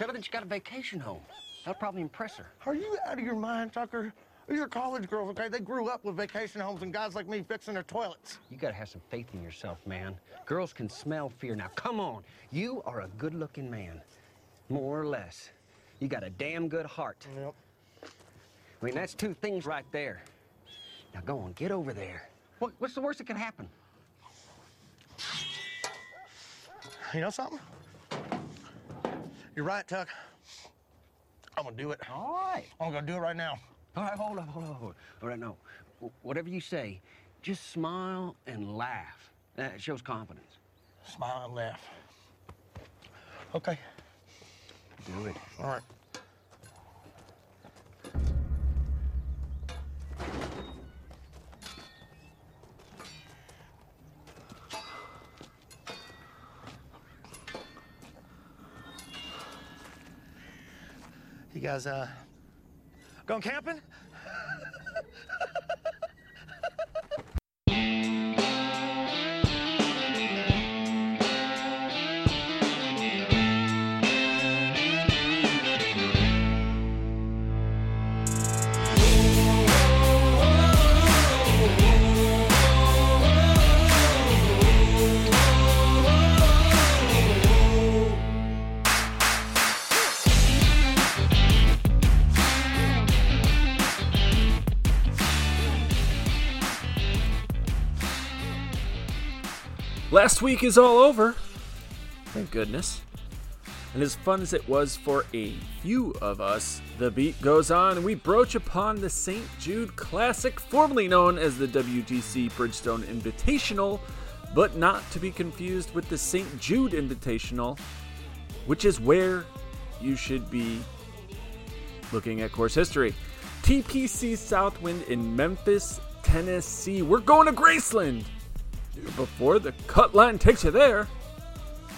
Tell her that you got a vacation home. That'll probably impress her. Are you out of your mind, Tucker? These are college girls, okay? They grew up with vacation homes and guys like me fixing their toilets. You gotta have some faith in yourself, man. Girls can smell fear. Now, come on. You are a good looking man. More or less. You got a damn good heart. Yep. I mean, that's two things right there. Now, go on, get over there. What, what's the worst that can happen? You know something? You're right, Tuck. I'm gonna do it. All right. I'm gonna do it right now. All right, hold on, hold on, hold on. All right, no. Wh- Whatever you say, just smile and laugh. That shows confidence. Smile and laugh. Okay. Do it. All right. You guys, uh, going camping? Last week is all over. Thank goodness. And as fun as it was for a few of us, the beat goes on and we broach upon the St. Jude Classic, formerly known as the WGC Bridgestone Invitational, but not to be confused with the St. Jude Invitational, which is where you should be looking at course history. TPC Southwind in Memphis, Tennessee. We're going to Graceland! Before the cut line takes you there.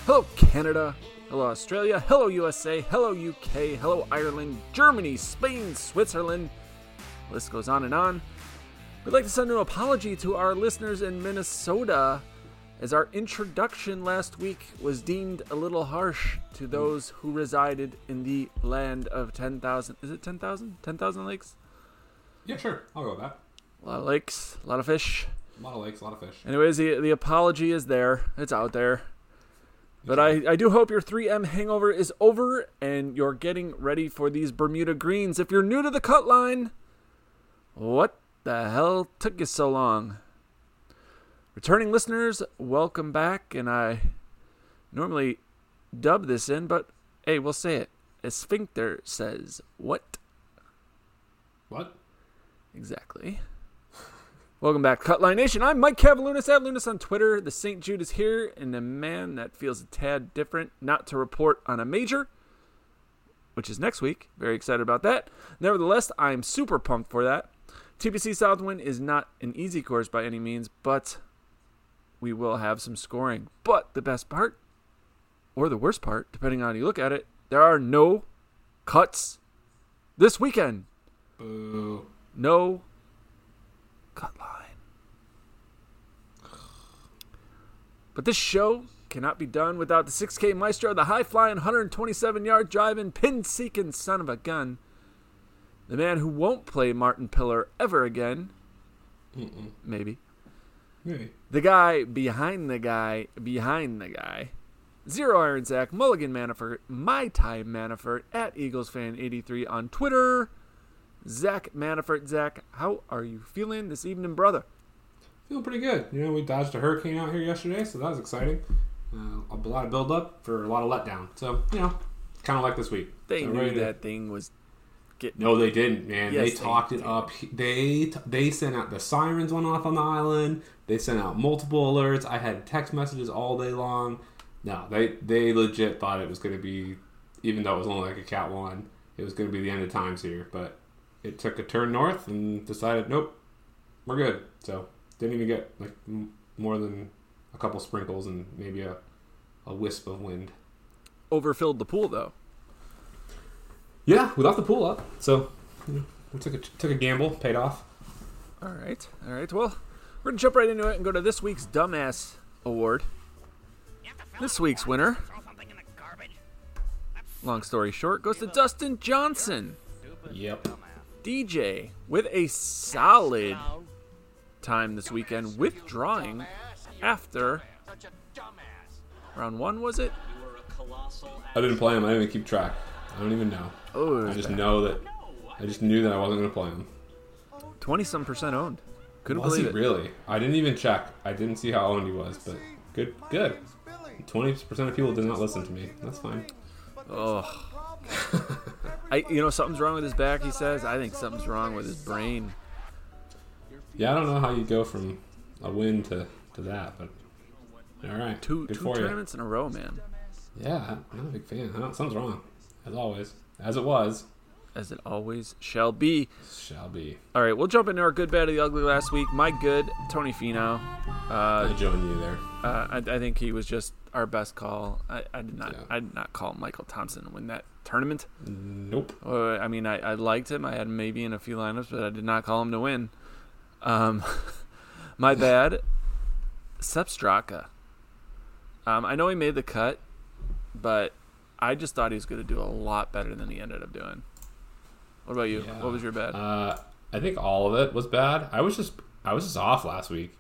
Hello, Canada. Hello, Australia. Hello, USA. Hello, UK. Hello, Ireland, Germany, Spain, Switzerland. The List goes on and on. We'd like to send an apology to our listeners in Minnesota, as our introduction last week was deemed a little harsh to those who resided in the land of 10,000. Is it 10,000? 10,000 lakes? Yeah, sure. I'll go with that. A lot of lakes, a lot of fish. A lot of lakes, a lot of fish. Anyways, the the apology is there. It's out there. But I, I do hope your 3M hangover is over and you're getting ready for these Bermuda greens. If you're new to the cut line, what the hell took you so long? Returning listeners, welcome back. And I normally dub this in, but hey, we'll say it. A sphincter says, What? What? Exactly. Welcome back, Cutline Nation. I'm Mike Cavalunas at Lunas on Twitter. The St. Jude is here, and a man that feels a tad different, not to report on a major, which is next week. Very excited about that. Nevertheless, I'm super pumped for that. TPC Southwind is not an easy course by any means, but we will have some scoring. But the best part, or the worst part, depending on how you look at it, there are no cuts this weekend. Boo. No cut line. But this show cannot be done without the 6K maestro, the high flying 127 yard driving, pin seeking son of a gun. The man who won't play Martin Piller ever again. Maybe. Maybe. The guy behind the guy behind the guy. Zero Iron Zach, Mulligan Manafort, My Time Manafort, at Eagles Fan 83 on Twitter. Zach Manafort. Zach, how are you feeling this evening, brother? Feeling pretty good. You know, we dodged a hurricane out here yesterday, so that was exciting. Uh, a lot of build up for a lot of letdown. So, you know, kind of like this week. They So knew to- that thing was getting. No, they didn't, man. Yes, they they talked it up. They they sent out the sirens went off on the island. They sent out multiple alerts. I had text messages all day long. No, they they legit thought it was going to be, even though it was only like a cat one, it was going to be the end of times here. But it took a turn north and decided, nope, we're good. So didn't even get like m- more than a couple sprinkles and maybe a a wisp of wind. Overfilled the pool though. Yeah, we left the pool up, so you know, we took a took a gamble, paid off. All right, all right. Well, we're gonna jump right into it and go to this week's dumbass award. This week's winner long story short, goes to Dustin Johnson. Yep. DJ with a solid time this weekend, withdrawing after round one, was it? I didn't play him. I didn't even keep track. I don't even know. Oh, I just know that. I just knew that I wasn't going to play him. 20 some percent owned. Couldn't Was he believe it. really? I didn't even check. I didn't see how owned he was, but good, good. Twenty percent of people did not listen to me. That's fine. Oh. I, you know, something's wrong with his back, he says. I think something's wrong with his brain. Yeah, I don't know how you go from a win to, to that, but all right. Two good two for you. tournaments in a row, man. Yeah, I'm a big fan. Something's wrong, as always, as it was, As it always shall be. shall be. All right, we'll jump into our good, bad, of the ugly last week. My good, Tony Finau. Uh, I join you there. Uh, I, I think he was just our best call. I, I did not. Yeah. I did not call Michael Thompson when that tournament. Nope. Uh, I mean, I, I liked him. I had maybe in a few lineups, but I did not call him to win. Um, my bad. Sepp Straka. Um, I know he made the cut, but I just thought he was going to do a lot better than he ended up doing. What about you? Yeah. What was your bad? Uh, I think all of it was bad. I was just I was just off last week.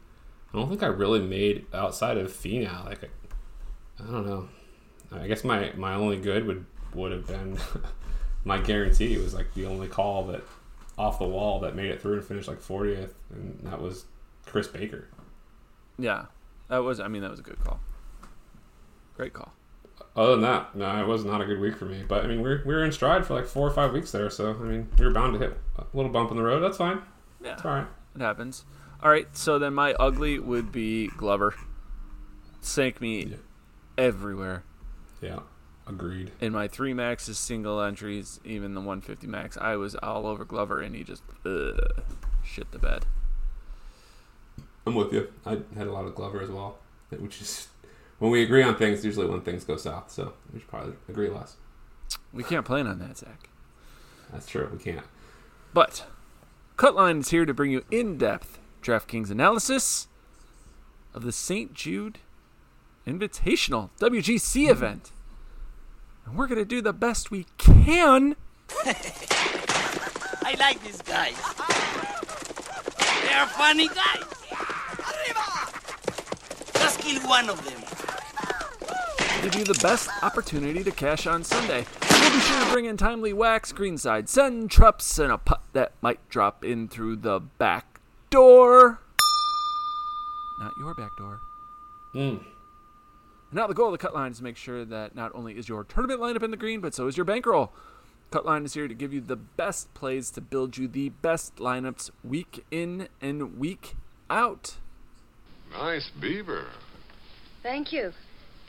I don't think I really made outside of Finau. Like I, I don't know. I guess my my only good would would have been my guarantee was like the only call that off the wall that made it through and finished like 40th, and that was Chris Baker. yeah, that was. I mean, that was a good call. Great call. Other than that, no, it was not a good week for me. But I mean, we we were in stride for like four or five weeks there, so I mean, we were bound to hit a little bump in the road. That's fine. Yeah. It's all right. It happens. All right, so then my ugly would be Glover. Sank me Yeah. everywhere Yeah, agreed. in my three maxes, single entries, even the 150 max. I was all over Glover, and he just ugh, shit the bed. I'm with you. I had a lot of Glover as well, which is when we agree on things, usually when things go south. So we should probably agree less. We can't plan on that, Zach. That's true. We can't. But Cutline is here to bring you in-depth DraftKings analysis of the St. Jude Invitational WGC event. And we're going to do the best we can I like these guys. They are funny guys. Just kill one of them. give you the best opportunity to cash on Sunday. We'll be sure to bring in timely wax, greenside send, trups, and a putt that might drop in through the back door. Not your back door. Mm. Now the goal of the cut line is to make sure that not only is your tournament lineup in the green, but so is your bankroll. Cutline is here to give you the best plays to build you the best lineups week in and week out. Nice beaver. Thank you.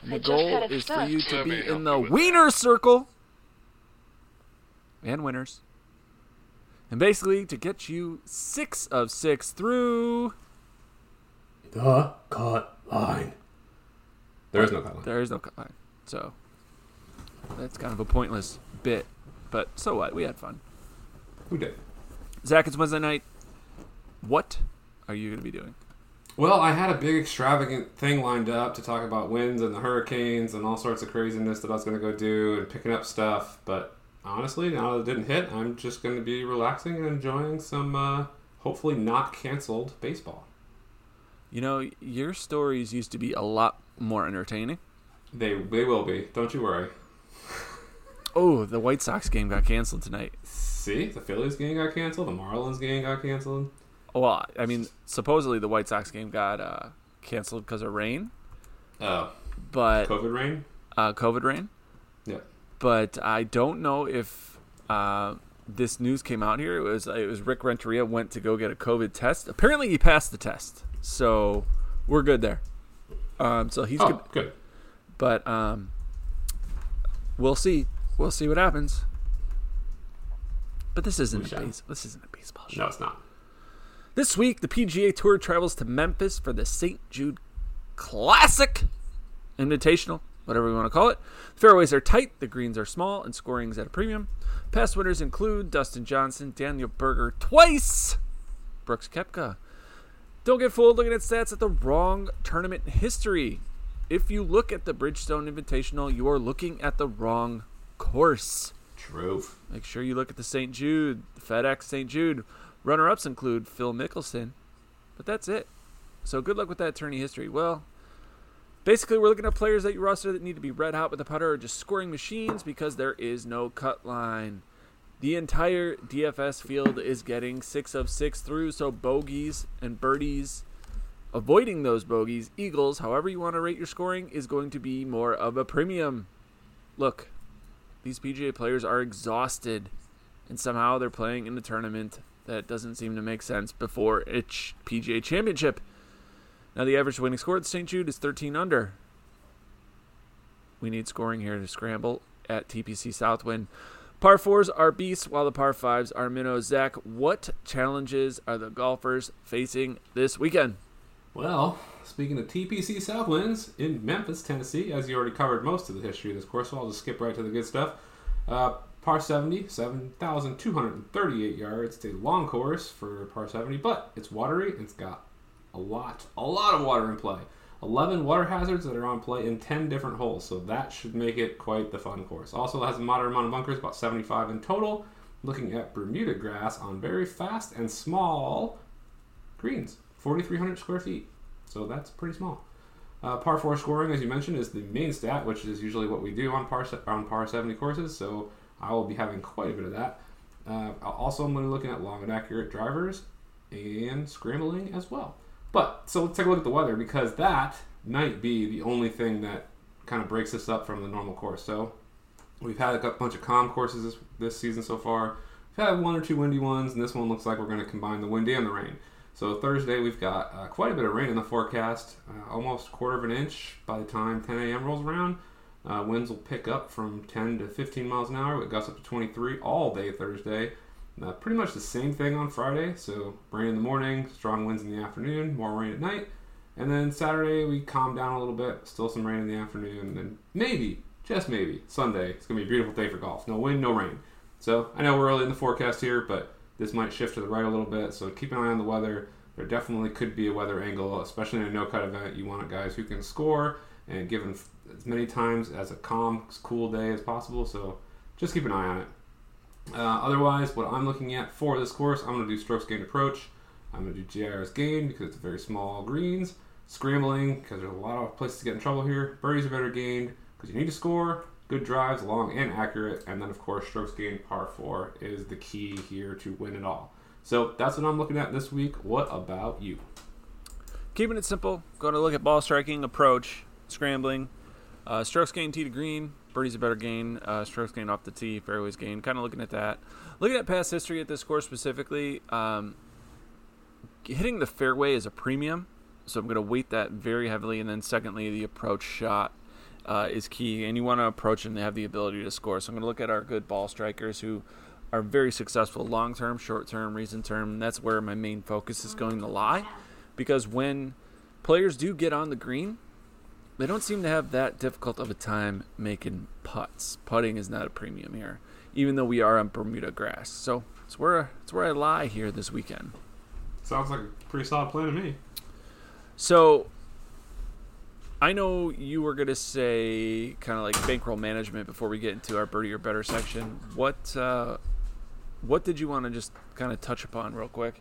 And I the just goal had it is for you to Let be in the you with wiener circle and winners. And basically to get you six of six through. The cut line. There is no cut line. There is no cut line. So that's kind of a pointless bit. But so what? We had fun. Who did? Zach, it's Wednesday night. What are you going to be doing? Well, I had a big extravagant thing lined up to talk about winds and the hurricanes and all sorts of craziness that I was going to go do and picking up stuff. But honestly, now that it didn't hit, I'm just going to be relaxing and enjoying some uh, hopefully not canceled baseball. You know, your stories used to be a lot more entertaining. They they will be. Don't you worry. Oh, the White Sox game got canceled tonight. See, the Phillies game got canceled. The Marlins game got canceled. Well, I mean, supposedly the White Sox game got uh, canceled because of rain, Oh, but COVID rain. uh, COVID rain. Yeah. But I don't know if uh, this news came out here. It was it was Rick Renteria went to go get a COVID test. Apparently, he passed the test, so we're good there. Um, so he's Oh, good, good. but um, we'll see. We'll see what happens. But this isn't a base, this isn't a baseball show. No, it's not. This week, the PGA Tour travels to Memphis for the St. Jude Classic Invitational, whatever we want to call it. The fairways are tight, the greens are small, and scoring's at a premium. Past winners include Dustin Johnson, Daniel Berger twice, Brooks Koepka. Don't get fooled looking at stats at the wrong tournament history. If you look at the Bridgestone Invitational, you are looking at the wrong course. True. Make sure you look at the St. Jude, the FedEx St. Jude. Runner ups include Phil Mickelson, but that's it. So good luck with that tourney history. Well, basically, we're looking at players that you roster that need to be red hot with the putter or just scoring machines because there is no cut line. The entire DFS field is getting six of six through, so bogeys and birdies. Avoiding those bogeys, eagles, however you want to rate your scoring, is going to be more of a premium. Look, these PGA players are exhausted, and somehow they're playing in a tournament that doesn't seem to make sense before its PGA Championship. Now, the average winning score at St. Jude is 13 under. We need scoring here to scramble at TPC Southwind. Par fours are beasts, while the par fives are minnows. Zach, what challenges are the golfers facing this weekend? Well, speaking of TPC Southwinds in Memphis, Tennessee, as you already covered most of the history of this course, so I'll just skip right to the good stuff. Uh, par 70, 7,238 yards. It's a long course for par 70, but it's watery. It's got a lot, a lot of water in play. 11 water hazards that are on play in 10 different holes, so that should make it quite the fun course. Also has a moderate amount of bunkers, about 75 in total. Looking at Bermuda grass on very fast and small greens, 4,300 square feet, so that's pretty small. Uh, par 4 scoring, as you mentioned, is the main stat, which is usually what we do on par, on par 70 courses, so I will be having quite a bit of that. Uh, also, I'm going to be looking at long and accurate drivers and scrambling as well. But so let's take a look at the weather because that might be the only thing that kind of breaks us up from the normal course. So we've had a bunch of calm courses this, this season so far. We've had one or two windy ones, and this one looks like we're going to combine the windy and the rain. So Thursday we've got uh, quite a bit of rain in the forecast, uh, almost a quarter of an inch by the time 10 a.m. rolls around. Uh, winds will pick up from 10 to 15 miles an hour with gusts up to 23 all day Thursday. Uh, pretty much the same thing on Friday. So rain in the morning, strong winds in the afternoon, more rain at night. And then Saturday we calm down a little bit, still some rain in the afternoon, and then maybe, just maybe, Sunday it's gonna be a beautiful day for golf. No wind, no rain. So I know we're early in the forecast here, but this might shift to the right a little bit. So keep an eye on the weather. There definitely could be a weather angle, especially in a no cut event. You want guys who can score and given as many times as a calm, cool day as possible. So just keep an eye on it. Uh, otherwise, what I'm looking at for this course, I'm going to do strokes gained approach. I'm going to do GIRS gain because it's very small greens. Scrambling because there's a lot of places to get in trouble here. Birdies are better gained because you need to score. Good drives, long and accurate. And then, of course, strokes gained par four is the key here to win it all. So that's what I'm looking at this week. What about you? Keeping it simple, going to look at ball striking, approach, scrambling, uh, strokes gained tee to green, birdies a better gain, uh, strokes gained off the tee, fairways gained. Kind of looking at that. Looking at past history at this course specifically, um, hitting the fairway is a premium, so I'm going to weight that very heavily. And then secondly, the approach shot uh, is key, and you want to approach and have the ability to score. So I'm going to look at our good ball strikers who are very successful long term, short term, recent term. That's where my main focus is going to lie, because when players do get on the green, they don't seem to have that difficult of a time making putts. Putting is not a premium here, even though we are on Bermuda grass. So it's where it's where I lie here this weekend. Sounds like a pretty solid plan to me. So I know you were gonna say kind of like bankroll management before we get into our birdie or better section. What uh, what did you want to just kind of touch upon real quick?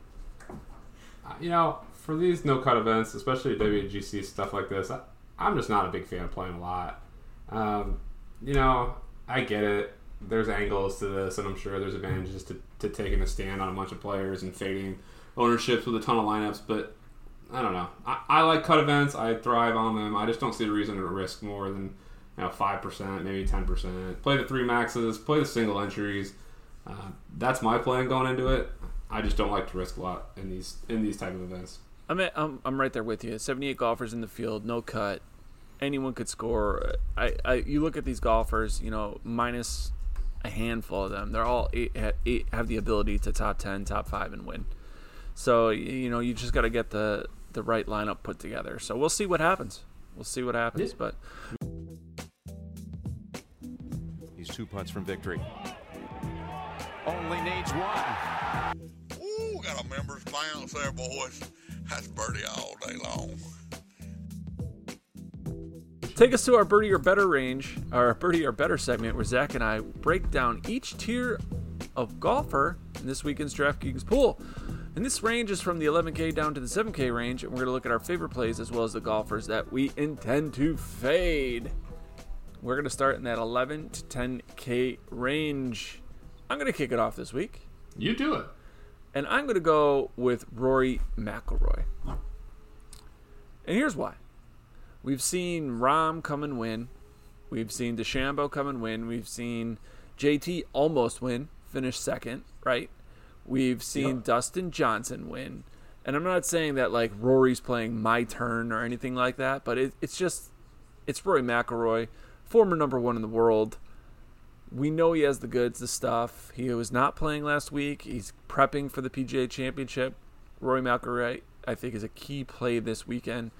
Uh, you know, for these no cut events, especially WGC stuff like this, I, I'm just not a big fan of playing a lot. Um, you know, I get it. There's angles to this, and I'm sure there's advantages to, to taking a stand on a bunch of players and fading ownerships with a ton of lineups, but I don't know. I, I like cut events. I thrive on them. I just don't see a reason to risk more than you know five percent, maybe ten percent. Play the three maxes. Play the single entries. Uh, that's my plan going into it. I just don't like to risk a lot in these in these type of events. I'm, at, I'm I'm right there with you. 78 golfers in the field, no cut. Anyone could score. I, I you look at these golfers, you know, minus a handful of them. They're all eight, eight have the ability to top 10, top 5 and win. So, you know, you just got to get the the right lineup put together. So, we'll see what happens. We'll see what happens, Yeah. but He's two putts from victory. Only needs one. Ooh, got a members bounce there, boys. That's birdie all day long. Take us to our birdie or better range, our birdie or better segment, where Zach and I break down each tier of golfer in this weekend's DraftKings pool. And this range is from the 11K down to the 7K range, and we're going to look at our favorite plays as well as the golfers that we intend to fade. We're going to start in that 11 to 10K range. I'm going to kick it off this week, You do it. and I'm going to go with Rory McIlroy. And here's why. We've seen Rahm come and win. We've seen DeChambeau come and win. We've seen JT almost win, finish second, right? We've seen Yep. Dustin Johnson win. And I'm not saying that like Rory's playing my turn or anything like that, but it, it's just it's Rory McIlroy, former number one in the world. We know he has the goods, the stuff. He was not playing last week. He's prepping for the PGA Championship. Rory McIlroy, I think, is a key play this weekend.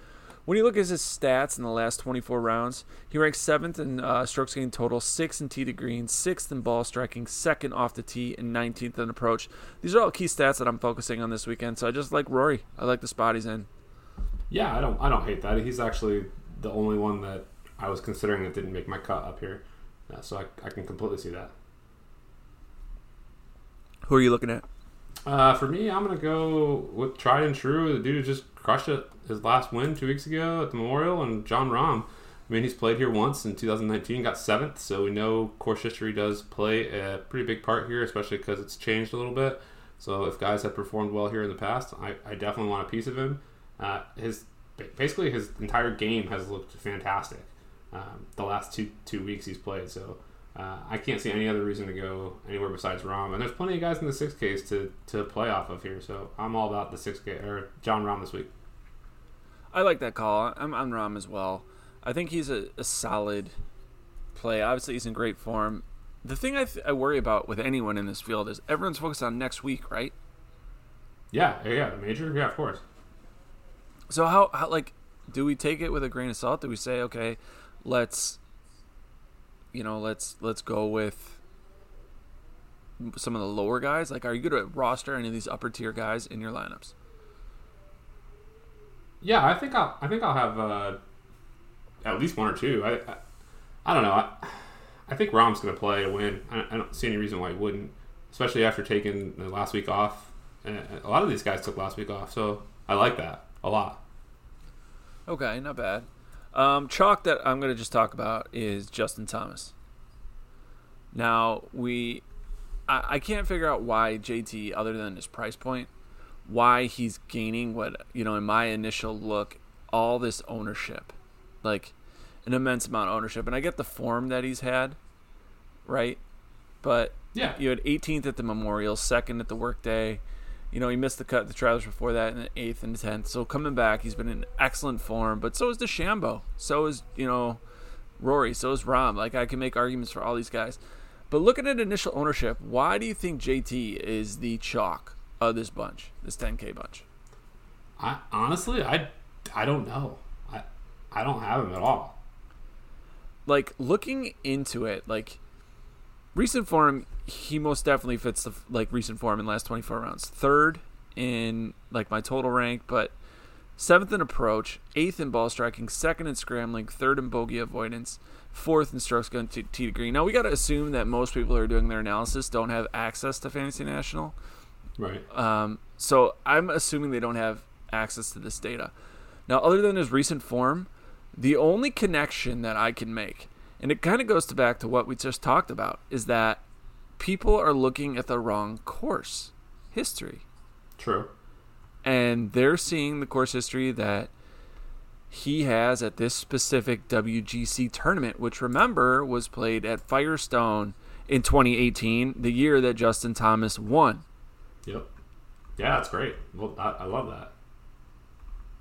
When you look at his stats in the last 24 rounds, he ranks seventh in uh, strokes gained total, sixth in tee to green, sixth in ball striking, second off the tee, and 19th in approach. These are all key stats that I'm focusing on this weekend. So I just like Rory. I like the spot he's in. Yeah, I don't. I don't hate that. He's actually the only one that I was considering that didn't make my cut up here, uh, so I, I can completely see that. Who are you looking at? Uh, for me, I'm gonna go with tried and true. The dude just crushed it his last win two weeks ago at the Memorial, and Jon Rahm. I mean, he's played here once in 2019, got seventh, so we know course history does play a pretty big part here, especially because it's changed a little bit. So if guys have performed well here in the past, I, I definitely want a piece of him. Uh, his basically his entire game has looked fantastic um, the last two two weeks he's played. So uh, I can't see any other reason to go anywhere besides Rahm. And there's plenty of guys in the six Ks to to play off of here. So I'm all about the six K or Jon Rahm this week. I like that call. I'm on Rahm as well. I think he's a, a solid play. Obviously, he's in great form. The thing I, th- I worry about with anyone in this field is everyone's focused on next week, right? Yeah, yeah, the major, yeah, of course. So how, how like do we take it with a grain of salt? Do we say okay, let's you know let's let's go with some of the lower guys? Like, are you going to roster any of these upper tier guys in your lineups? Yeah, I think I'll I think I'll have uh, at least one or two. I I, I don't know. I, I think Rahm's going to play a win. I, I don't see any reason why he wouldn't, especially after taking the last week off. A lot of these guys took last week off, so I like that a lot. Okay, not bad. Um, chalk that I'm going to just talk about is Justin Thomas. Now we, I, I can't figure out why JT, other than his price point, why he's gaining what you know in my initial look, all this ownership, like an immense amount of ownership, and I get the form that he's had, right? But Yeah. you had 18th at the Memorial, second at the Workday. You know, he missed the cut the Travelers before that and the eighth and the tenth. So coming back, he's been in excellent form. But so is DeChambeau. So is you know Rory. So is Rahm. Like I can make arguments for all these guys. But looking at initial ownership, why do you think JT is the chalk of this bunch, this 10K bunch? I honestly, I, I don't know. I, I don't have him at all. like looking into it, like recent form, he most definitely fits the like recent form in the last 24 rounds. Third in like my total rank, but seventh in approach, eighth in ball striking, second in scrambling, third in bogey avoidance, fourth in strokes going to tee to green. Now we got to assume that most people who are doing their analysis don't have access to Fantasy National. Right. Um, so I'm assuming they don't have access to this data. Now, other than his recent form, the only connection that I can make, and it kind of goes to back to what we just talked about, is that people are looking at the wrong course history. True. And they're seeing the course history that he has at this specific WGC tournament, which remember was played at Firestone in 2018, the year that Justin Thomas won. Yep. Yeah, that's great. Well, I, I love that.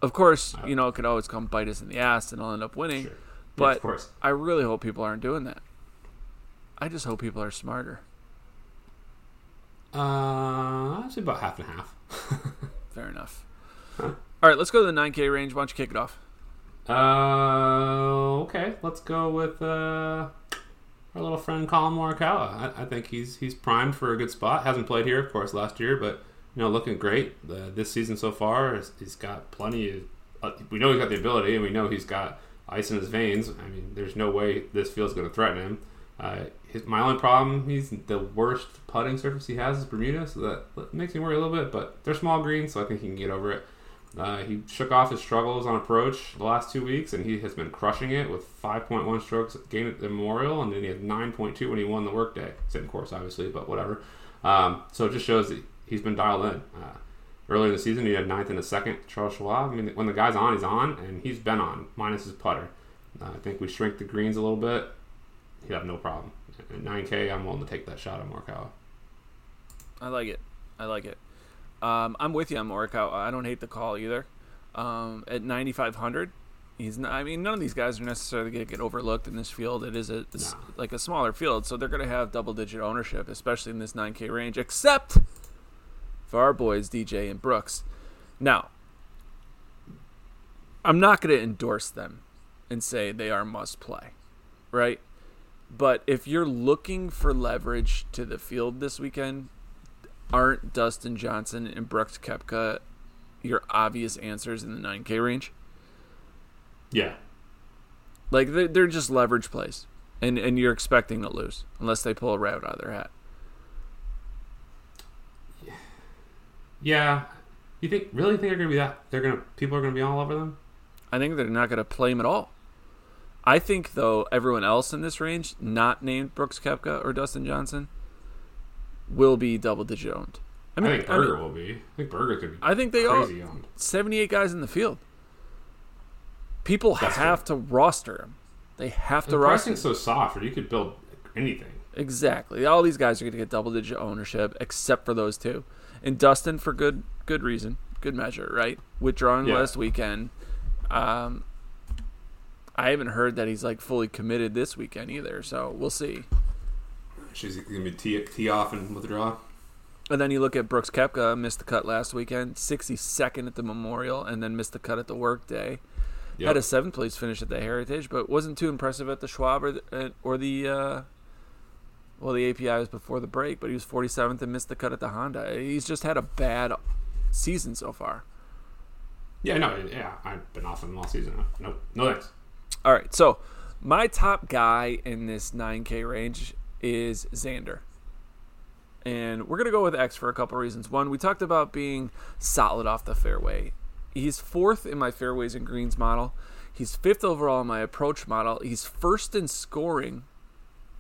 Of course, you know, it could always come bite us in the ass and I'll end up winning. Sure. Yeah, But of course. I really hope people aren't doing that. I just hope people are smarter. Uh, I'd say about half and half. Fair enough. All right, let's go to the 9K range. Why don't you kick it off? Uh, okay. Let's go with uh, our little friend Collin Morikawa. I, I think he's he's primed for a good spot. Hasn't played here, of course, last year, but you know, looking great uh, this season so far. He's- He's got plenty. Of, uh, we know he's got the ability, and we know he's got ice in his veins. I mean, there's no way this field's going to threaten him. Uh, his, my only problem, he's the worst putting surface he has is Bermuda, so that makes me worry a little bit. But they're small greens, so I think he can get over it. Uh, he shook off his struggles on approach the last two weeks, and he has been crushing it with 5.1 strokes gained at the Memorial, and then he had 9.2 when he won the workday. Same course, obviously, but whatever. Um, so it just shows that he's been dialed in. Uh, earlier in the season, he had ninth and a second. Charles Schwab. I mean, when the guy's on, he's on, and he's been on minus his putter. Uh, I think we shrink the greens a little bit. He'd have no problem. At 9K, I'm willing to take that shot at Morikawa. I like it. I like it. Um, I'm with you on Morikawa. I don't hate the call either. Um, at 9,500, he's not. I mean, none of these guys are necessarily going to get overlooked in this field. It is a it's like a smaller field, so they're going to have double-digit ownership, especially in this 9K range. Except for our boys DJ and Brooks. Now, I'm not going to endorse them and say they are must play, right? But if you're looking for leverage to the field this weekend, aren't Dustin Johnson and Brooks Koepka your obvious answers in the 9K range? Yeah. Like they're, they're just leverage plays, and and you're expecting to lose unless they pull a rabbit out of their hat. Yeah. You think really think they're gonna be that? They're gonna people are gonna be all over them. I think they're not going to play him at all. I think though everyone else in this range, not named Brooks Koepka or Dustin Johnson, will be double digit owned. I, mean, I think Berger I mean, will be. I think Berger could be. I think they are. Seventy-eight guys in the field. People That's have true. to roster him. They have to the roster. Pricing's so soft, or you could build anything. Exactly. All these guys are going to get double-digit ownership, except for those two, and Dustin for good good reason, good measure, right? Withdrawing yeah. last weekend. Um, I haven't heard that he's like fully committed this weekend either, so we'll see. She's gonna be tee, tee off and withdraw. And then you look at Brooks Koepka, missed the cut last weekend, 62nd at the Memorial, and then missed the cut at the Workday. Yep. Had a seventh place finish at the Heritage, but wasn't too impressive at the Schwab or the, uh, or the uh, well, the API was before the break, but he was 47th and missed the cut at the Honda. He's just had a bad season so far. Yeah, no, yeah, I've been off him all season. No, no thanks. All right, so my top guy in this 9K range is Xander. And we're going to go with X for a couple reasons. One, we talked about being solid off the fairway. He's fourth in my fairways and greens model. He's fifth overall in my approach model. He's first in scoring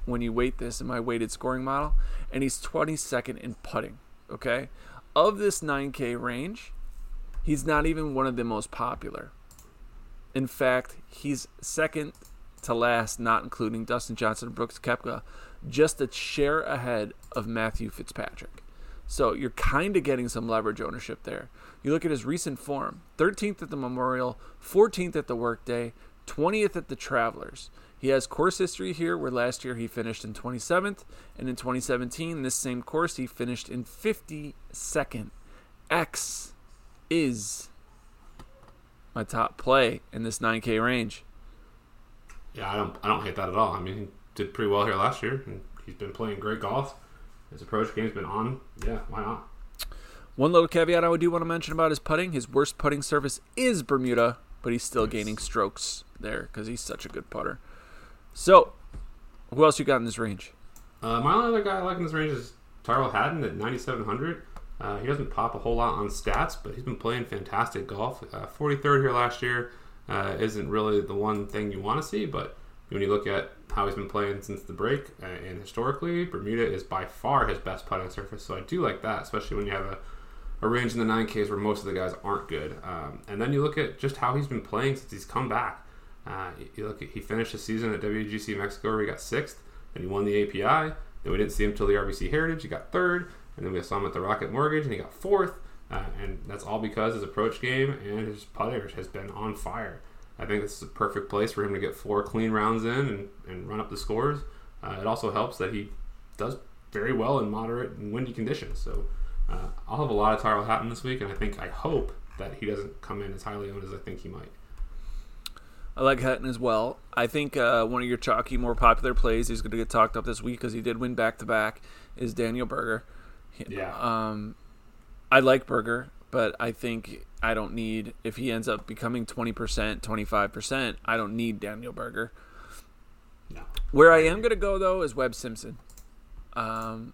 when you weight this in my weighted scoring model. And he's 22nd in putting. Okay? Of this 9K range, he's not even one of the most popular. In fact, he's second to last, not including Dustin Johnson and Brooks Koepka, just a share ahead of Matthew Fitzpatrick. So you're kind of getting some leverage ownership there. You look at his recent form 13th at the Memorial, 14th at the Workday, 20th at the Travelers. He has course history here where last year he finished in 27th, and in 2017, this same course, he finished in 52nd. X is my top play in this 9K range. Yeah, I don't I don't hate that at all. I mean, did pretty well here last year, and he's been playing great golf. His approach game's been on. Yeah, why not? One little caveat I would do want to mention about his putting: his worst putting surface is Bermuda, but he's still nice. gaining strokes there because he's such a good putter. So, who else you got in this range? Uh, my only other guy I like in this range is Tyrrell Hatton at 9,700. Uh, he doesn't pop a whole lot on stats, but he's been playing fantastic golf. Uh, 43rd here last year uh, isn't really the one thing you want to see, but when you look at how he's been playing since the break uh, and historically, Bermuda is by far his best putting surface. So I do like that, especially when you have a, a range in the 9Ks where most of the guys aren't good. Um, and then you look at just how he's been playing since he's come back. Uh, you look at he finished the season at WGC Mexico where he got sixth, and he won the API. Then we didn't see him until the RBC Heritage. He got third. And then we saw him at the Rocket Mortgage, and he got fourth. Uh, and that's all because his approach game and his putter has been on fire. I think this is a perfect place for him to get four clean rounds in and, and run up the scores. Uh, it also helps that he does very well in moderate and windy conditions. So uh, I'll have a lot of Tyrrell Hatton this week, and I think I hope that he doesn't come in as highly owned as I think he might. I like Hatton as well. I think uh, one of your chalky, more popular plays, he's going to get talked up this week because he did win back to back, is Daniel Berger. Yeah. Um, I like Berger. But I think I don't need if he ends up becoming twenty percent, twenty five percent. I don't need Daniel Berger. No. Where I am going to go though is Webb Simpson. Um,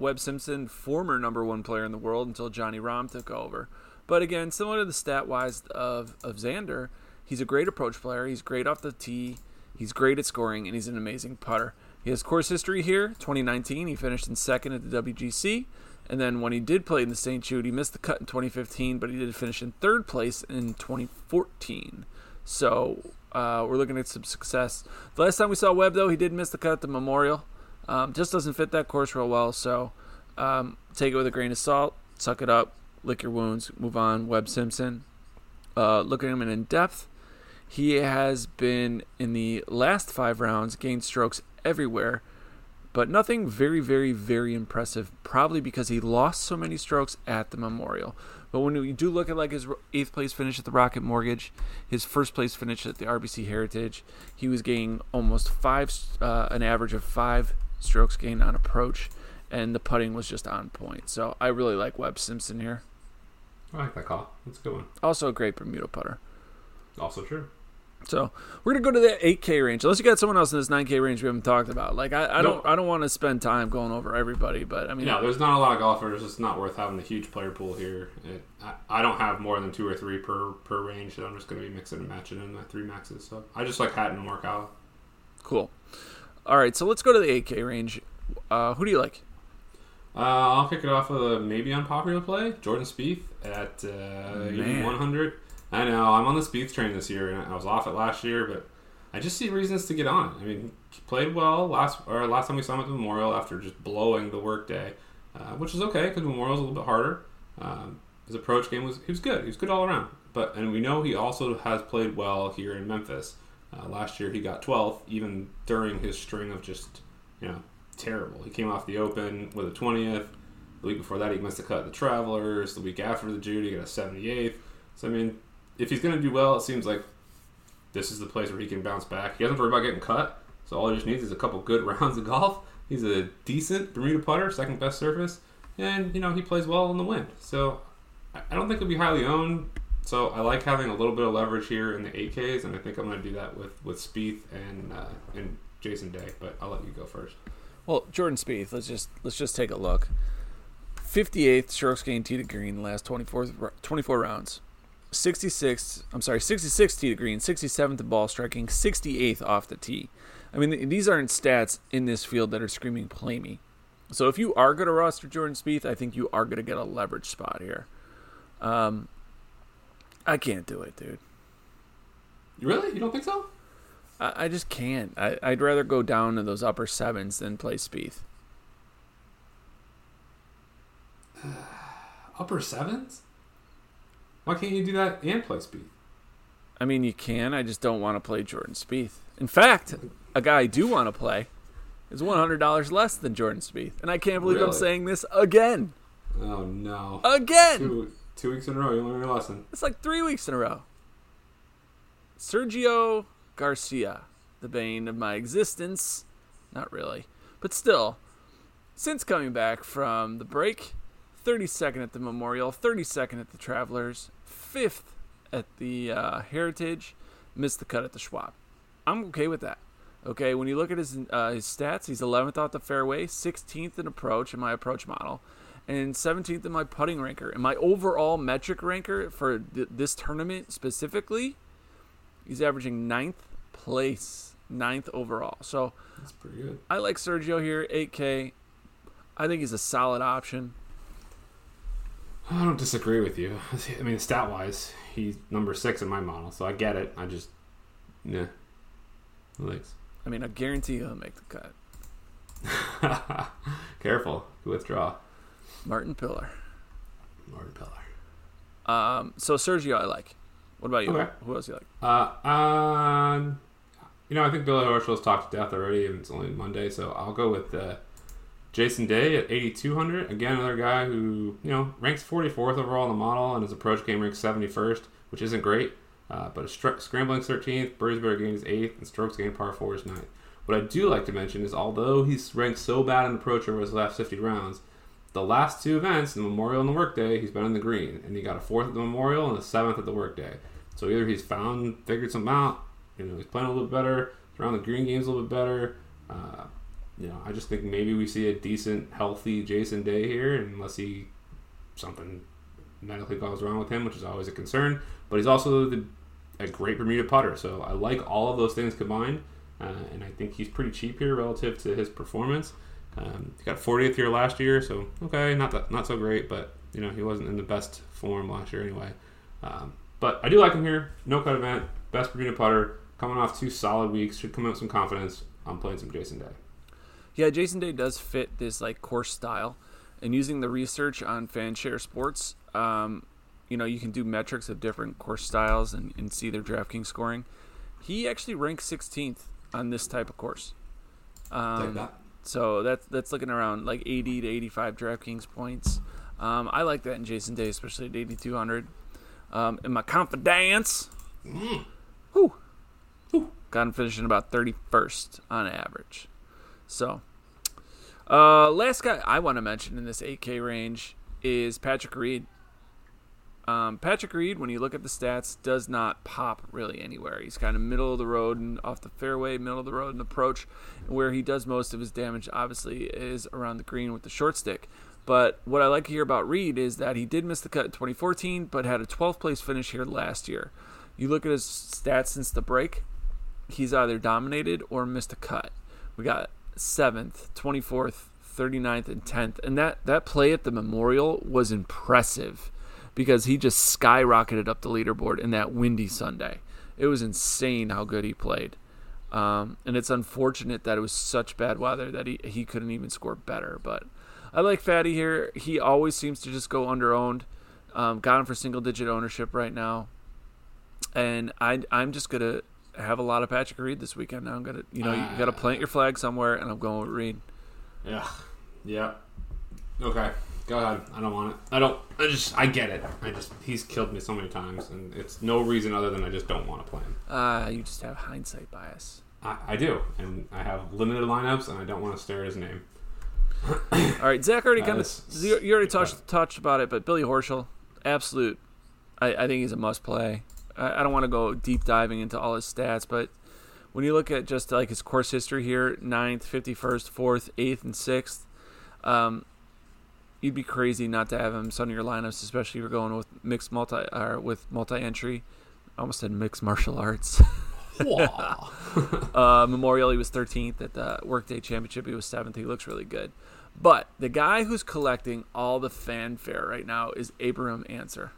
Webb Simpson, former number one player in the world until Johnny Rahm took over. But again, similar to the stat wise of of Xander, he's a great approach player. He's great off the tee. He's great at scoring, and he's an amazing putter. He has course history here. 2019, he finished in second at the WGC. And then when he did play in the St. Jude, he missed the cut in 2015, but he did finish in third place in 2014. So uh, we're looking at some success. The last time we saw Webb, though, he did miss the cut at the Memorial. Um, just doesn't fit that course real well. So um, take it with a grain of salt, suck it up, lick your wounds, move on. Webb Simpson. Uh, look at him in depth. He has been in the last five rounds, gained strokes everywhere, but nothing very, very, very impressive. Probably because he lost so many strokes at the Memorial. But when we do look at like his eighth place finish at the Rocket Mortgage, his first place finish at the RBC Heritage, he was gaining almost five, uh, an average of five strokes gained on approach, and the putting was just on point. So I really like Webb Simpson here. I like that call. That's a good one. Also a great Bermuda putter. Also true. So we're gonna go to the 8K range. Unless you got someone else in this 9K range we haven't talked about. Like I, I don't. I don't want to spend time going over everybody. But I mean, Yeah, there's not a lot of golfers. It's not worth having a huge player pool here. It, I, I don't have more than two or three per per range that I'm just going to be mixing and matching in my three maxes. So I just like Hatton and Morikawa. cool. All right, so let's go to the 8K range. Uh, who do you like? Uh, I'll kick it off with a maybe unpopular play. Jordan Spieth at uh, Man. 100. I know I'm on the Spieth train this year, and I was off it last year, but I just see reasons to get on. I mean, he played well last or last time we saw him at the Memorial after just blowing the workday, uh, which is okay because Memorial's a little bit harder. Um, his approach game was he was good. He was good all around. But and we know he also has played well here in Memphis. Uh, last year he got 12th, even during his string of just you know terrible. He came off the Open with a 20th. The week before that, he missed the cut at the Travelers. The week after the Jude, he got a 78th. So I mean, if he's going to do well, it seems like this is the place where he can bounce back. He doesn't worry about getting cut, so all he just needs is a couple good rounds of golf. He's a decent Bermuda putter, second best surface, and you know he plays well in the wind. So I I don't think he'll be highly owned. So I like having a little bit of leverage here in the 8Ks, and I think I'm going to do that with with Spieth and uh, and Jason Day. But I'll let you go first. Well, Jordan Spieth. Let's just let's just take a look. 58th strokes gained tee to green last 24 24 rounds. 66th, I'm sorry, 66th tee to green, 67th in ball striking, 68th off the tee. I mean, these aren't stats in this field that are screaming play me. So if you are going to roster Jordan Spieth, I think you are going to get a leverage spot here. Um, I can't do it, dude. Really? You don't think so? I, I just can't. I, I'd rather go down to those upper sevens than play Spieth. Upper sevens? Why can't you do that and play Spieth? I mean, you can. I just don't want to play Jordan Spieth. In fact, a guy I do want to play is one hundred dollars less than Jordan Spieth, and I can't believe I'm saying this again. Oh no! Again, Two, two weeks in a row, you learned your lesson. it's like three weeks in a row. Sergio Garcia, the bane of my existence. Not really, but still. Since coming back from the break, 32nd at the Memorial, 32nd at the Travelers, 5th at the uh, Heritage, missed the cut at the Schwab. I'm okay with that. Okay, when you look at his uh, his stats, he's 11th off the fairway, 16th in approach in my approach model, and 17th in my putting ranker. And my overall metric ranker for th- this tournament specifically, he's averaging ninth place, ninth overall. So That's pretty good. I like Sergio here, 8K. I think he's a solid option. I don't disagree with you. I mean, stat wise, he's number six in my model, so I get it. I just, nah. Thanks. I mean, I guarantee he'll make the cut. Careful. Withdraw. Martin Piller. Martin Piller. Um, so Sergio, I like. What about you? Okay. Who else you like? Uh, um, you know, I think Billy Horschel's talked to death already, and it's only Monday, so I'll go with uh, Jason Day at 8,200. Again, another guy who, you know, ranks 44th overall in the model, and his approach game ranks 71st, which isn't great. Uh, but his str- scrambling 13th, birdies better gain is 8th, and strokes gain par 4 is 9th. What I do like to mention is although he's ranked so bad in approach over his last 50 rounds, the last two events, the Memorial and the Workday, he's been in the green, and he got a fourth at the Memorial and a seventh at the Workday. So either he's found, figured something out, you know, he's playing a little bit better, around the green games a little bit better. Uh, you know, I just think maybe we see a decent, healthy Jason Day here, unless he something medically goes wrong with him, which is always a concern. But he's also the, a great Bermuda putter, so I like all of those things combined, uh, and I think he's pretty cheap here relative to his performance. Um, he got 40th here last year, so okay, not that, not so great, but you know he wasn't in the best form last year anyway. Um, but I do like him here. No cut event, best Bermuda putter, coming off two solid weeks, should come out with some confidence. I'm playing some Jason Day. Yeah, Jason Day does fit this like course style, and using the research on FanShare Sports, um, you know, you can do metrics of different course styles and, and see their DraftKings scoring. He actually ranks 16th on this type of course. Um, that. So that's that's looking around like 80 to 85 DraftKings points. Um, I like that in Jason Day, especially at 8,200. Um, in my confidence, whew, whew, got him finishing about 31st on average. So, uh, last guy I want to mention in this 8K range is Patrick Reed. Um, Patrick Reed, when you look at the stats, does not pop really anywhere. He's kind of middle of the road and off the fairway, middle of the road and approach. Where he does most of his damage, obviously, is around the green with the short stick. But what I like to hear about Reed is that he did miss the cut in 2014, but had a 12th place finish here last year. You look at his stats since the break, he's either dominated or missed a cut. We got 7th, 24th, 39th, and 10th. And that, that play at the Memorial was impressive because he just skyrocketed up the leaderboard in that windy Sunday. It was insane how good he played. Um, and it's unfortunate that it was such bad weather that he, he couldn't even score better. But I like Fatty here. He always seems to just go under owned. Um, got him for single digit ownership right now. And I, I'm just going to have a lot of Patrick Reed this weekend. Now I'm to, you know, you got to plant your flag somewhere, and I'm going with Reed. Yeah. Yeah. Okay. Go ahead. I don't want it. I don't. I just. I get it. I just. He's killed me so many times, and it's no reason other than I just don't want to play him. Ah, you just have hindsight bias. I, I do, and I have limited lineups, and I don't want to stare at his name. All right, Zac already Uh, kind of you, you already touched touched about it, but Billy Horschel, absolute. I, I think he's a must play. I, I don't want to go deep diving into all his stats, but when you look at just like his course history here, 9th, 51st, 4th, 8th, and 6th, um, you'd be crazy not to have him some of your lineups, especially if you're going with mixed multi or with multi entry. I almost said mixed martial arts. uh, Memorial, he was 13th at the Workday Championship. He was 7th. He looks really good. But the guy who's collecting all the fanfare right now is Abraham Ancer.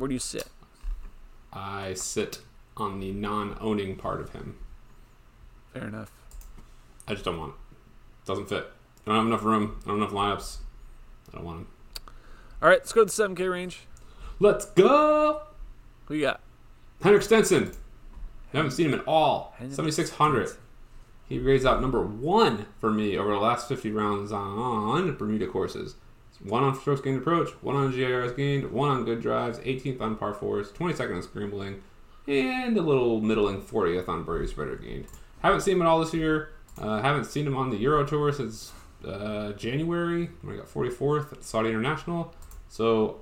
Where do you sit? I sit on the non-owning part of him. Fair enough. I just don't want it. Doesn't fit. I don't have enough room. I don't have enough lineups. I don't want him. All right, let's go to the 7K range. Let's go. Who you got? Henrik Stenson. I haven't seen him at all. 7,600. He raised out number one for me over the last 50 rounds on Bermuda courses. One on strokes gained approach, one on GIRs gained, one on good drives, 18th on par fours, 22nd on scrambling, and a little middling 40th on birdie spreader gained. Haven't seen him at all this year. Uh, haven't seen him on the Euro Tour since uh, January when I got 44th at Saudi International. So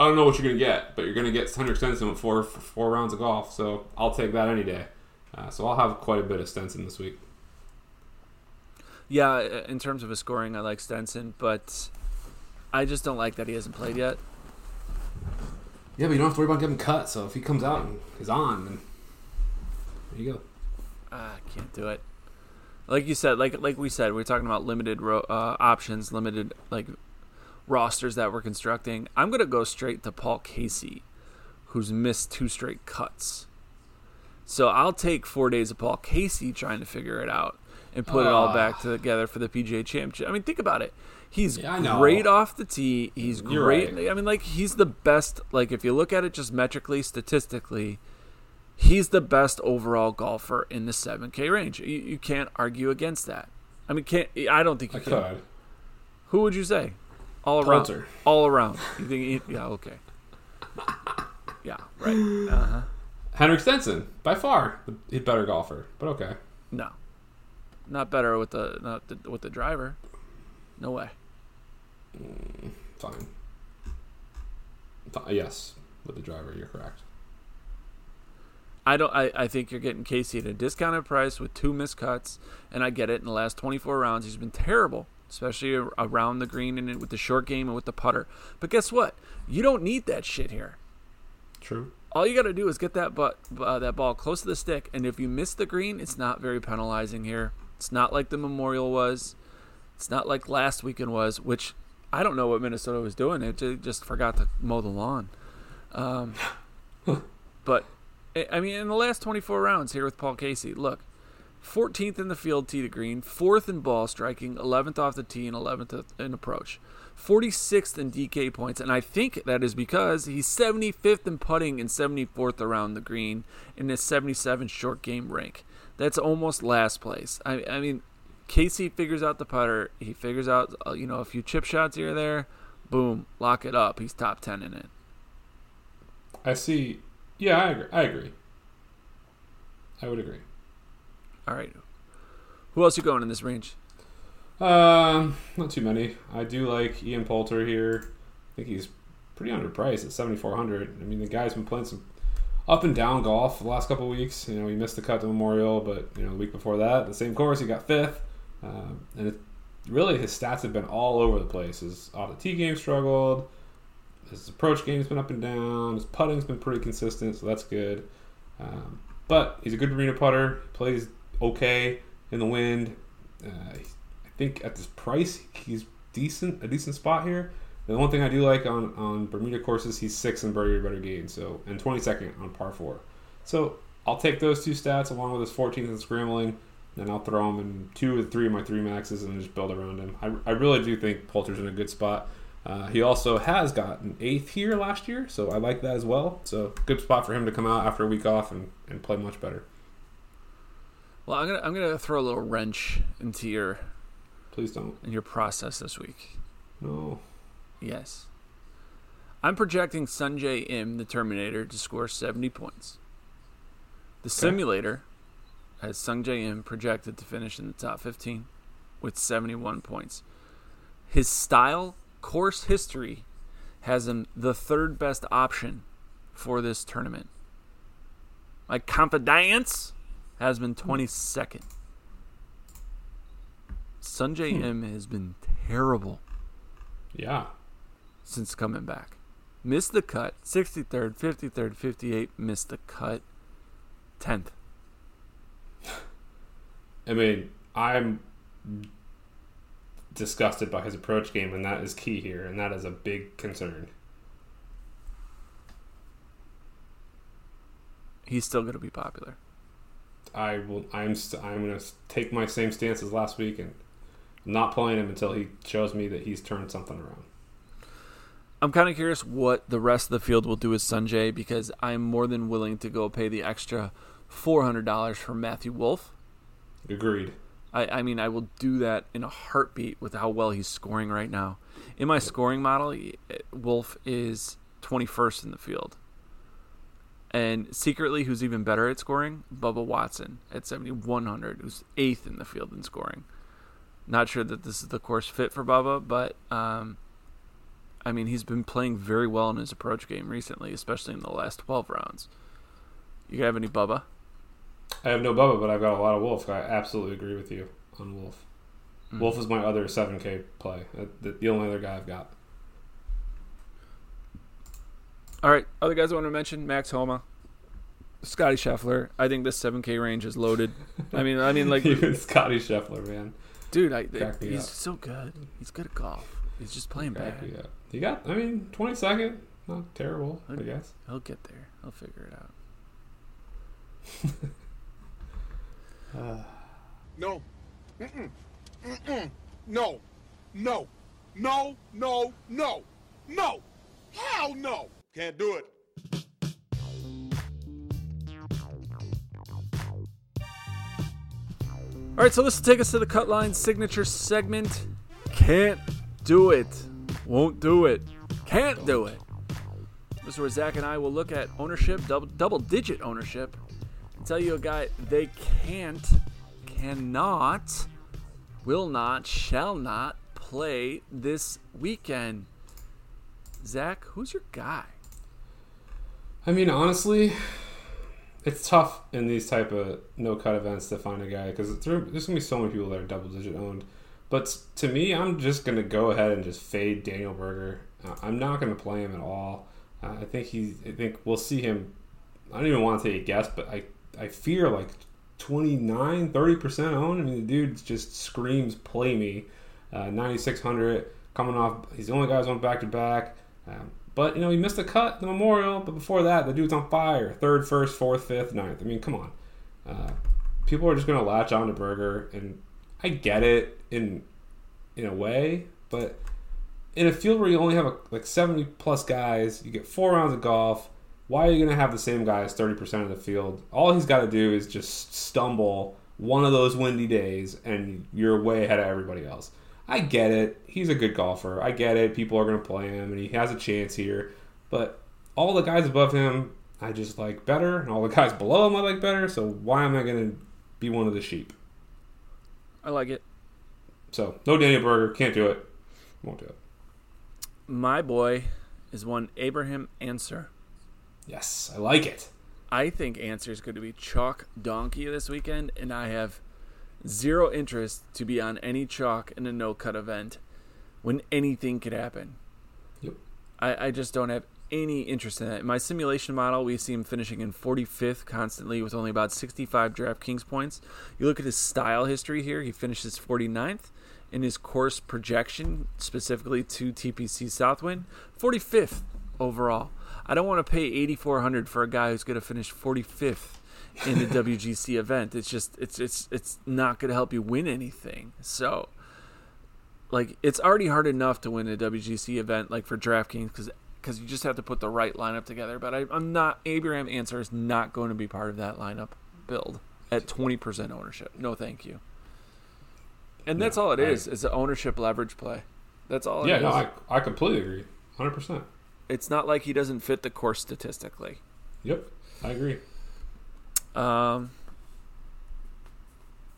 I don't know what you're gonna get, but you're gonna get Henrik Stenson with four four rounds of golf. So I'll take that any day. Uh, so I'll have quite a bit of Stenson this week. Yeah, in terms of his scoring, I like Stenson, but I just don't like that he hasn't played yet. Yeah, but you don't have to worry about getting cut. So if he comes out and is on, then there you go. Ah, I can't do it. Like you said, like like we said, we're talking about limited ro- uh, options, limited like rosters that we're constructing. I'm gonna go straight to Paul Casey, who's missed two straight cuts. So I'll take four days of Paul Casey trying to figure it out and put it all back together for the PGA Championship. I mean, think about it. He's Yeah, great off the tee. He's You're great. right. I mean, like he's the best. Like if you look at it just metrically, statistically, he's the best overall golfer in the 7K range. You, you can't argue against that. I mean, can't I don't think you I can. could. Who would you say? All around. Poulter. All around. You think? He, yeah. Okay. Yeah. Right. Uh huh. Henrik Stenson, by far the better golfer, but okay. No. Not better with the not the, with the driver. No way. Fine. Fi- yes, with the driver, you're correct. I don't. I, I think you're getting Casey at a discounted price with two missed cuts, and I get it. In the last 24 rounds, he's been terrible, especially around the green and with the short game and with the putter. But guess what? You don't need that shit here. True. All you got to do is get that butt, uh, that ball close to the stick, and if you miss the green, it's not very penalizing here. It's not like the Memorial was. It's not like last weekend was, which I don't know what Minnesota was doing. It just forgot to mow the lawn. Um, but I- I mean, in the last 24 rounds here with Paul Casey, look, 14th in the field tee to green, fourth in ball striking, 11th off the tee, and 11th in approach. 46th in DK points, and I think that is because he's 75th in putting and 74th around the green in his 77 short game rank. That's almost last place. I, I mean, Casey figures out the putter. He figures out uh, you know a few chip shots here or there. Boom, lock it up. He's top 10 in it. I see. Yeah, I agree. I agree. I would agree. All right. Who else you going in this range? Um, not too many. I do like Ian Poulter here. I think he's pretty underpriced at seventy four hundred. I mean, the guy's been playing some up and down golf the last couple weeks. You know, he missed the cut to Memorial, but you know, the week before that, the same course, he got fifth. Um, and it, really, his stats have been all over the place. His off the tee game struggled. His approach game's been up and down. His putting's been pretty consistent, so that's good. Um, but he's a good arena putter. He Plays okay in the wind. Uh, I think at this price, he's decent, a decent spot here. The one thing I do like on, on Bermuda courses, he's six in birdie better gain, so and 22nd on par four. So I'll take those two stats along with his 14th in scrambling, and I'll throw him in two or three of my three maxes and just build around him. I, I really do think Poulter's in a good spot. Uh, he also has got an eighth here last year, so I like that as well. So good spot for him to come out after a week off and, and play much better. Well, I'm gonna I'm gonna throw a little wrench into your Please don't. in your process this week. No. Yes. I'm projecting Sungjae Im, the Terminator, to score 70 points. The simulator has Sungjae Im projected to finish in the top 15 with 71 points. His style, course history, has him the third best option for this tournament. My confidence has been 22nd. Sungjae Im has been terrible Yeah. since coming back. Missed the cut. 63rd, 53rd, 58. Missed the cut. 10th. I mean, I'm disgusted by his approach game, and that is key here, and that is a big concern. He's still going to be popular. I will. I'm. St- I'm going to take my same stance as last week, and I'm not playing him until he shows me that he's turned something around. I'm kind of curious what the rest of the field will do with Sungjae because I'm more than willing to go pay the extra $400 for Matthew Wolff. Agreed. I, I mean, I will do that in a heartbeat with how well he's scoring right now. In my scoring model, Wolff is 21st in the field. And secretly, who's even better at scoring? Bubba Watson at 7,100, who's eighth in the field in scoring. Not sure that this is the course fit for Bubba, but um, I mean, he's been playing very well in his approach game recently, especially in the last 12 rounds. You have any Bubba? I have no Bubba, but I've got a lot of Wolff. I absolutely agree with you on Wolff. Hmm. Wolff is my other 7K play. The, the only other guy I've got. All right, other guys I want to mention: Max Homa, Scotty Scheffler. I think this 7K range is loaded. I mean, I mean, like, Scotty Scheffler, man. dude, I, me he's up. so good. He's good at golf. He's just playing Crack bad. He got, I mean, 22nd. Not terrible, I guess. He'll get there. He'll figure it out. No. Mm-mm. Mm-mm. No. No. No. No. No. No. Hell no. Can't do it. All right, so this will take us to the Cutline signature segment. Can't do it. Won't do it. Can't do it. This is where Zac and I will look at ownership, double, double digit ownership, tell you a guy they can't, cannot, will not, shall not play this weekend. Zac, who's your guy? I mean, honestly, it's tough in these type of no cut events to find a guy because there's gonna be so many people that are double digit owned. But to me, I'm just gonna go ahead and just fade Daniel Berger. Uh, I'm not gonna play him at all. Uh, I think he. I think we'll see him. I don't even want to take a guess, but I I fear like 29, 30 percent owned. I mean, the dude just screams play me. Uh, 9600 coming off. He's the only guy who's on back to back. Um, but you know, he missed a cut, the Memorial. But before that, the dude's on fire. Third, first, fourth, fifth, ninth. I mean, come on. Uh, people are just going to latch on to Berger, and I get it in in a way, but in a field where you only have a, like 70 plus guys, you get four rounds of golf. Why are you going to have the same guys 30% of the field? All he's got to do is just stumble one of those windy days, and you're way ahead of everybody else. I get it. He's a good golfer. I get it. People are going to play him, and he has a chance here. But all the guys above him, I just like better, and all the guys below him, I like better. So why am I going to be one of the sheep? I like it. So no Daniel Berger, can't do it. Won't do it. My boy is one Abraham Ancer. Yes, I like it. I think Ancer is going to be chalk donkey this weekend, and I have zero interest to be on any chalk in a no cut event when anything could happen. Yep. I, I just don't have any interest in that. In my simulation model, we see him finishing in 45th constantly with only about 65 DraftKings points. You look at his style history here, he finishes 49th. In his course projection, specifically to TPC Southwind, 45th overall. I don't want to pay 8400 for a guy who's going to finish 45th in the WGC event. It's just it's it's it's not going to help you win anything. So like it's already hard enough to win a WGC event like for DraftKings cuz because you just have to put the right lineup together. But I, am not. Abraham Ancer is not going to be part of that lineup build at 20% ownership. No, thank you. And that's all it is. I, it's an ownership leverage play. That's all. yeah, no, I I completely agree. 100. percent It's not like he doesn't fit the course statistically. Yep, I agree. Um.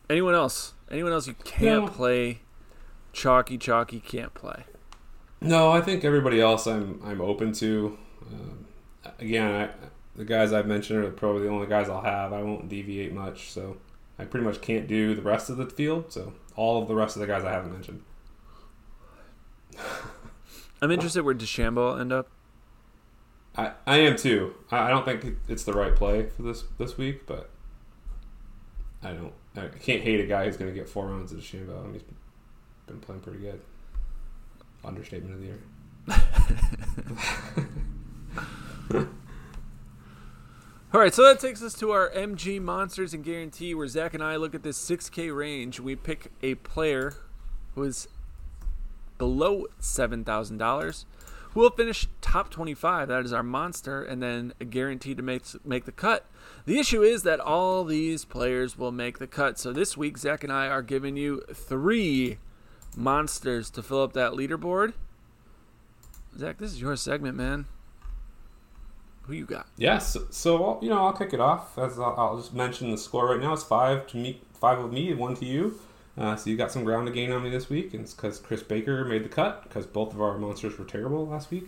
Anyone else? Anyone else you can't no. play? Chalky, chalky can't play. No, I think everybody else I'm I'm open to. Um, again, I, the guys I've mentioned are probably the only guys I'll have. I won't deviate much, so I pretty much can't do the rest of the field. So all of the rest of the guys I haven't mentioned. I'm interested where DeChambeau will end up. I, I am too. I, don't think it's the right play for this this week, but I don't. I can't hate a guy who's going to get four rounds of DeChambeau. I mean, he's been playing pretty good. Understatement of the year. All right, so that takes us to our MG Monsters and Guarantee, where Zac and I look at this 6K range. We pick a player who is below $7,000 who will finish top 25. That is our monster, and then a guarantee to make, make the cut. The issue is that all these players will make the cut. So this week, Zac and I are giving you three monsters to fill up that leaderboard. Zac, this is your segment, man. Who you got? Yes. Yeah, so, so, you know, I'll kick it off. As I'll, I'll, just mention the score right now. It's five to me, five of me, one to you. Uh, so you got some ground to gain on me this week, and it's because Chris Baker made the cut because both of our monsters were terrible last week.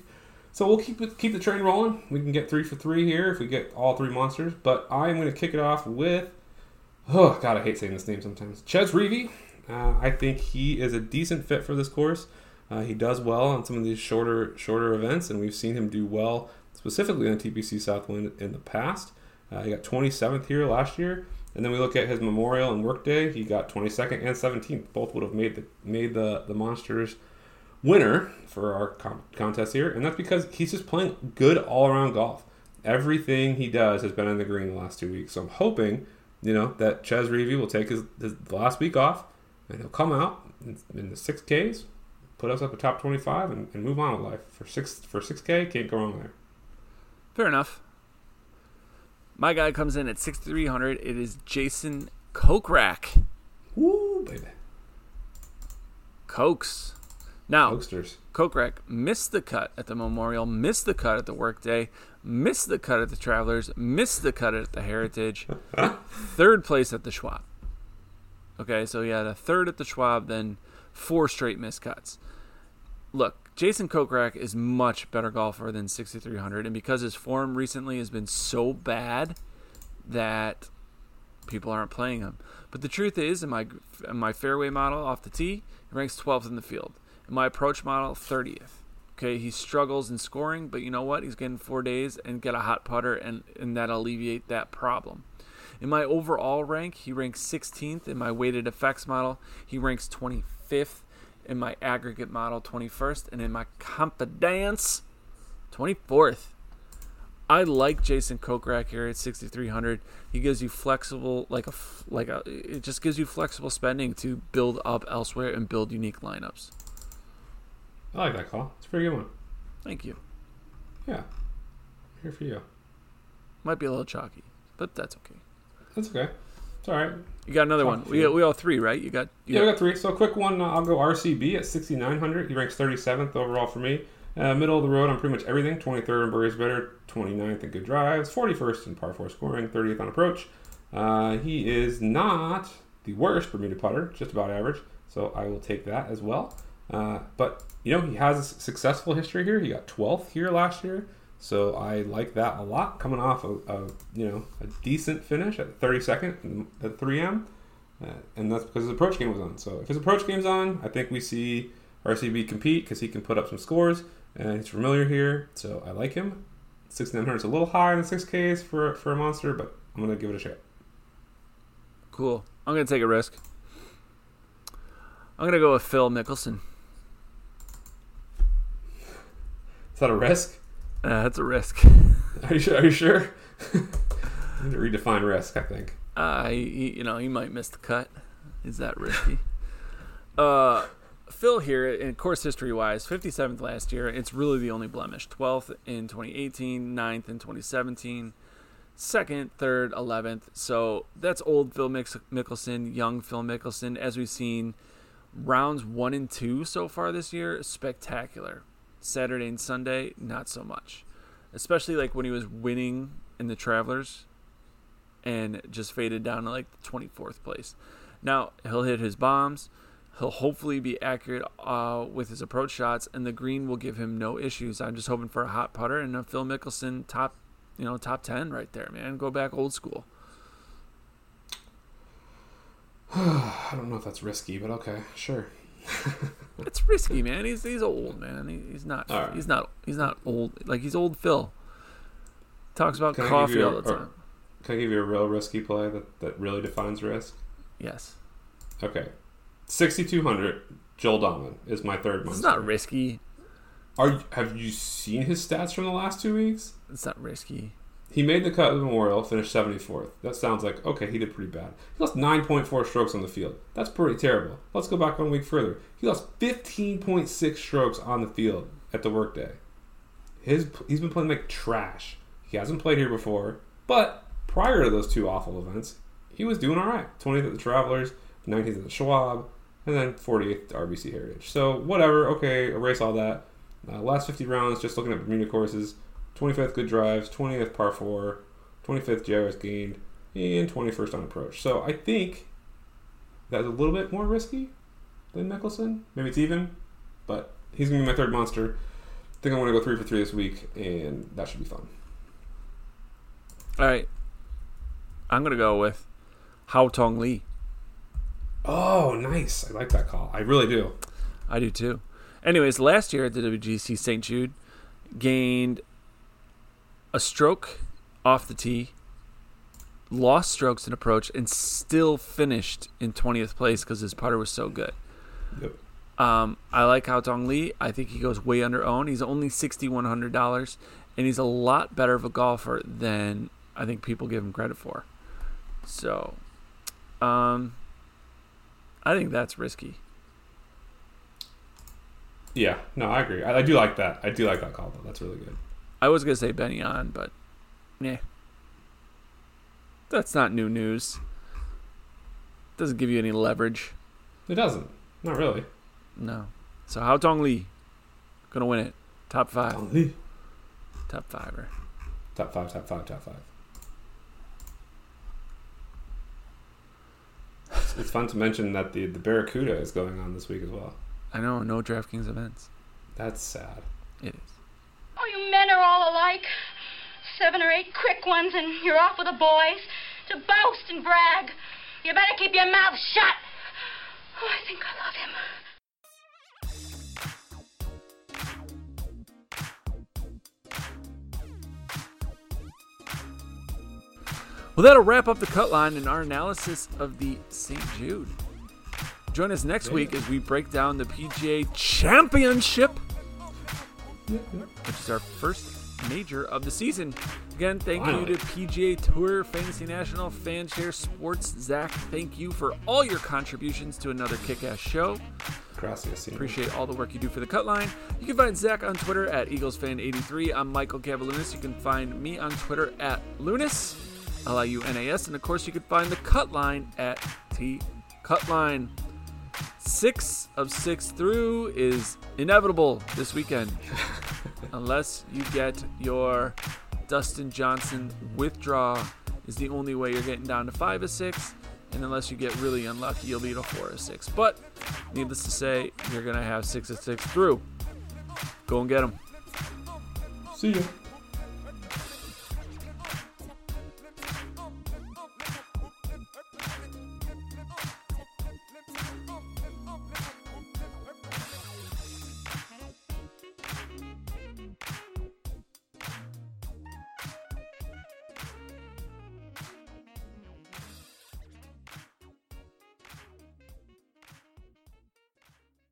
So we'll keep keep the train rolling. We can get three for three here if we get all three monsters. But I'm going to kick it off with oh god, I hate saying this name sometimes. Chez Reavie. Uh, I think he is a decent fit for this course. Uh, he does well on some of these shorter shorter events, and we've seen him do well specifically on TPC Southwind in the past. Uh, he got 27th here last year, and then we look at his Memorial and Workday. He got 22nd and 17th. Both would have made the made the the Monsters winner for our com- contest here, and that's because he's just playing good all around golf. Everything he does has been in the green the last two weeks. So I'm hoping, you know, that Chez Reavie will take his, his last week off and he'll come out in the six Ks, put us up a top twenty five, and, and move on with life. For six for six K, can't go wrong there. Fair enough. My guy comes in at six three hundred. It is Jason Kokrak. Woo, baby. Cokes. Now, Cokesters. Kokrak missed the cut at the Memorial, missed the cut at the Workday, missed the cut at the Travelers, missed the cut at the Heritage, third place at the Schwab. Okay, so he had a third at the Schwab, then four straight miscuts. Look, Jason Kokrak is much better golfer than 6300 and because his form recently has been so bad that people aren't playing him. But the truth is in my in my fairway model off the tee, he ranks 12th in the field. In my approach model, 30th. Okay, he struggles in scoring, but you know what? He's getting 4 days and get a hot putter and and that'll alleviate that problem. In my overall rank, he ranks 16th. In my weighted effects model, he ranks 25th. In my aggregate model, 21st. And in my confidence, 24th. I like Jason Kokrak here at 6300. He gives you flexible, like a, like a, it just gives you flexible spending to build up elsewhere and build unique lineups. I like that call. It's a pretty good one. Thank you. Yeah. Here for you. Might be a little chalky, but that's okay. That's okay. It's all right. You got another Talk one. We got, we all three, right? You got you Yeah, we got three. So, a quick one. Uh, I'll go RCB at 6,900. He ranks 37th overall for me. Uh, middle of the road on pretty much everything. 23rd in birdies better, 29th in good drives, 41st in par 4 scoring, 30th on approach. Uh, he is not the worst Bermuda putter, just about average. So, I will take that as well. Uh, but, you know, he has a successful history here. He got 12th here last year. So I like that a lot. Coming off a, a you know a decent finish at 32nd at 3M, uh, and that's because his approach game was on. So if his approach game's on, I think we see RCB compete because he can put up some scores, and he's familiar here. So I like him. 6900 is a little high in the 6Ks for for a monster, but I'm gonna give it a shot. Cool. I'm gonna take a risk. I'm gonna go with Phil Mickelson. Is that a risk? Uh, that's a risk. Are you sure? Are you sure? I need to redefine risk. I think. Uh, he, you know, he might miss the cut. Is that risky? uh, Phil here, in course history wise, 57th last year. It's really the only blemish. 12th in 2018, 9th in 2017, second, third, 11th. So that's old Phil Mickelson, young Phil Mickelson. As we've seen, rounds one and two so far this year, spectacular. Saturday and Sunday, not so much. Especially like when he was winning in the Travelers and just faded down to like the 24th place. Now, he'll hit his bombs. He'll hopefully be accurate uh, with his approach shots, and the green will give him no issues. I'm just hoping for a hot putter and a Phil Mickelson top, you know, top 10 right there, man. Go back old school. I don't know if that's risky, but okay, sure. It's risky, man. He's he's old, man. He, he's not. Right. He's not. He's not old. Like he's old Phil. Talks about Can coffee a- all the time. Can I give you a real risky play that, that really defines risk? Yes, Okay. 6,200, Joel Donovan is my third it's not risky. Are Have you seen his stats from the last two weeks? It's not risky. He made the cut the Memorial, finished 74th. That sounds like, okay, he did pretty bad. He lost 9.4 strokes on the field. That's pretty terrible. Let's go back one week further. He lost 15.6 strokes on the field at the workday. His, he's been playing like trash. He hasn't played here before, but prior to those two awful events, he was doing all right. 20th at the Travelers, 19th at the Schwab, and then 48th at RBC Heritage. So whatever. Okay, erase all that. Uh, last 50 rounds, just looking at Bermuda courses. 25th good drives, 20th par 4, 25th GIRs gained, and 21st on approach. So I think that's a little bit more risky than Mickelson. Maybe it's even, but he's going to be my third monster. I think I'm going to go three for three this week, and that should be fun. All right, I'm gonna go with Haotong Li. Oh, nice. I like that call. I really do. I do too. Anyways, last year at the WGC St. Jude, gained a stroke off the tee, lost strokes in approach, and still finished in 20th place because his putter was so good. Yep. Um, I like Haotong Li. I think he goes way under owned. He's only sixty one hundred dollars, and he's a lot better of a golfer than I think people give him credit for. So, um, I think that's risky. Yeah, no, I agree. I, I do like that. I do like that call, though. That's really good. I was gonna say Benny on, but yeah, that's not new news. Doesn't give you any leverage. It doesn't. Not really. No. So Haotong Li, gonna win it. Top five. Top fiver. Top five, top five, top five. it's, it's fun to mention that the the Barracuda is going on this week as well. I know, no DraftKings events. That's sad. It is. You men are all alike. Seven or eight quick ones, and you're off with the boys to boast and brag. You better keep your mouth shut. Oh, I think I love him. Well, that'll wrap up the cut line and our analysis of the St. Jude. Join us next week as we break down the PGA Championship, which is our first major of the season. Again, thank Finally. you to PGA Tour, Fantasy National, Fanshare Sports. Zac, thank you for all your contributions to another kick ass show. Gracias. Appreciate all the work you do for the cut line. You can find Zac on Twitter at EaglesFan83. I'm Michael Gavalunas. You can find me on Twitter at Lunas, L I U N A S. And of course, you can find the cut line at T Cutline. Six of six through is inevitable this weekend. Unless you get your Dustin Johnson withdraw, is the only way you're getting down to five of six. And unless you get really unlucky, you'll be at a four of six. But needless to say, you're gonna have six of six through. Go and get them. See ya.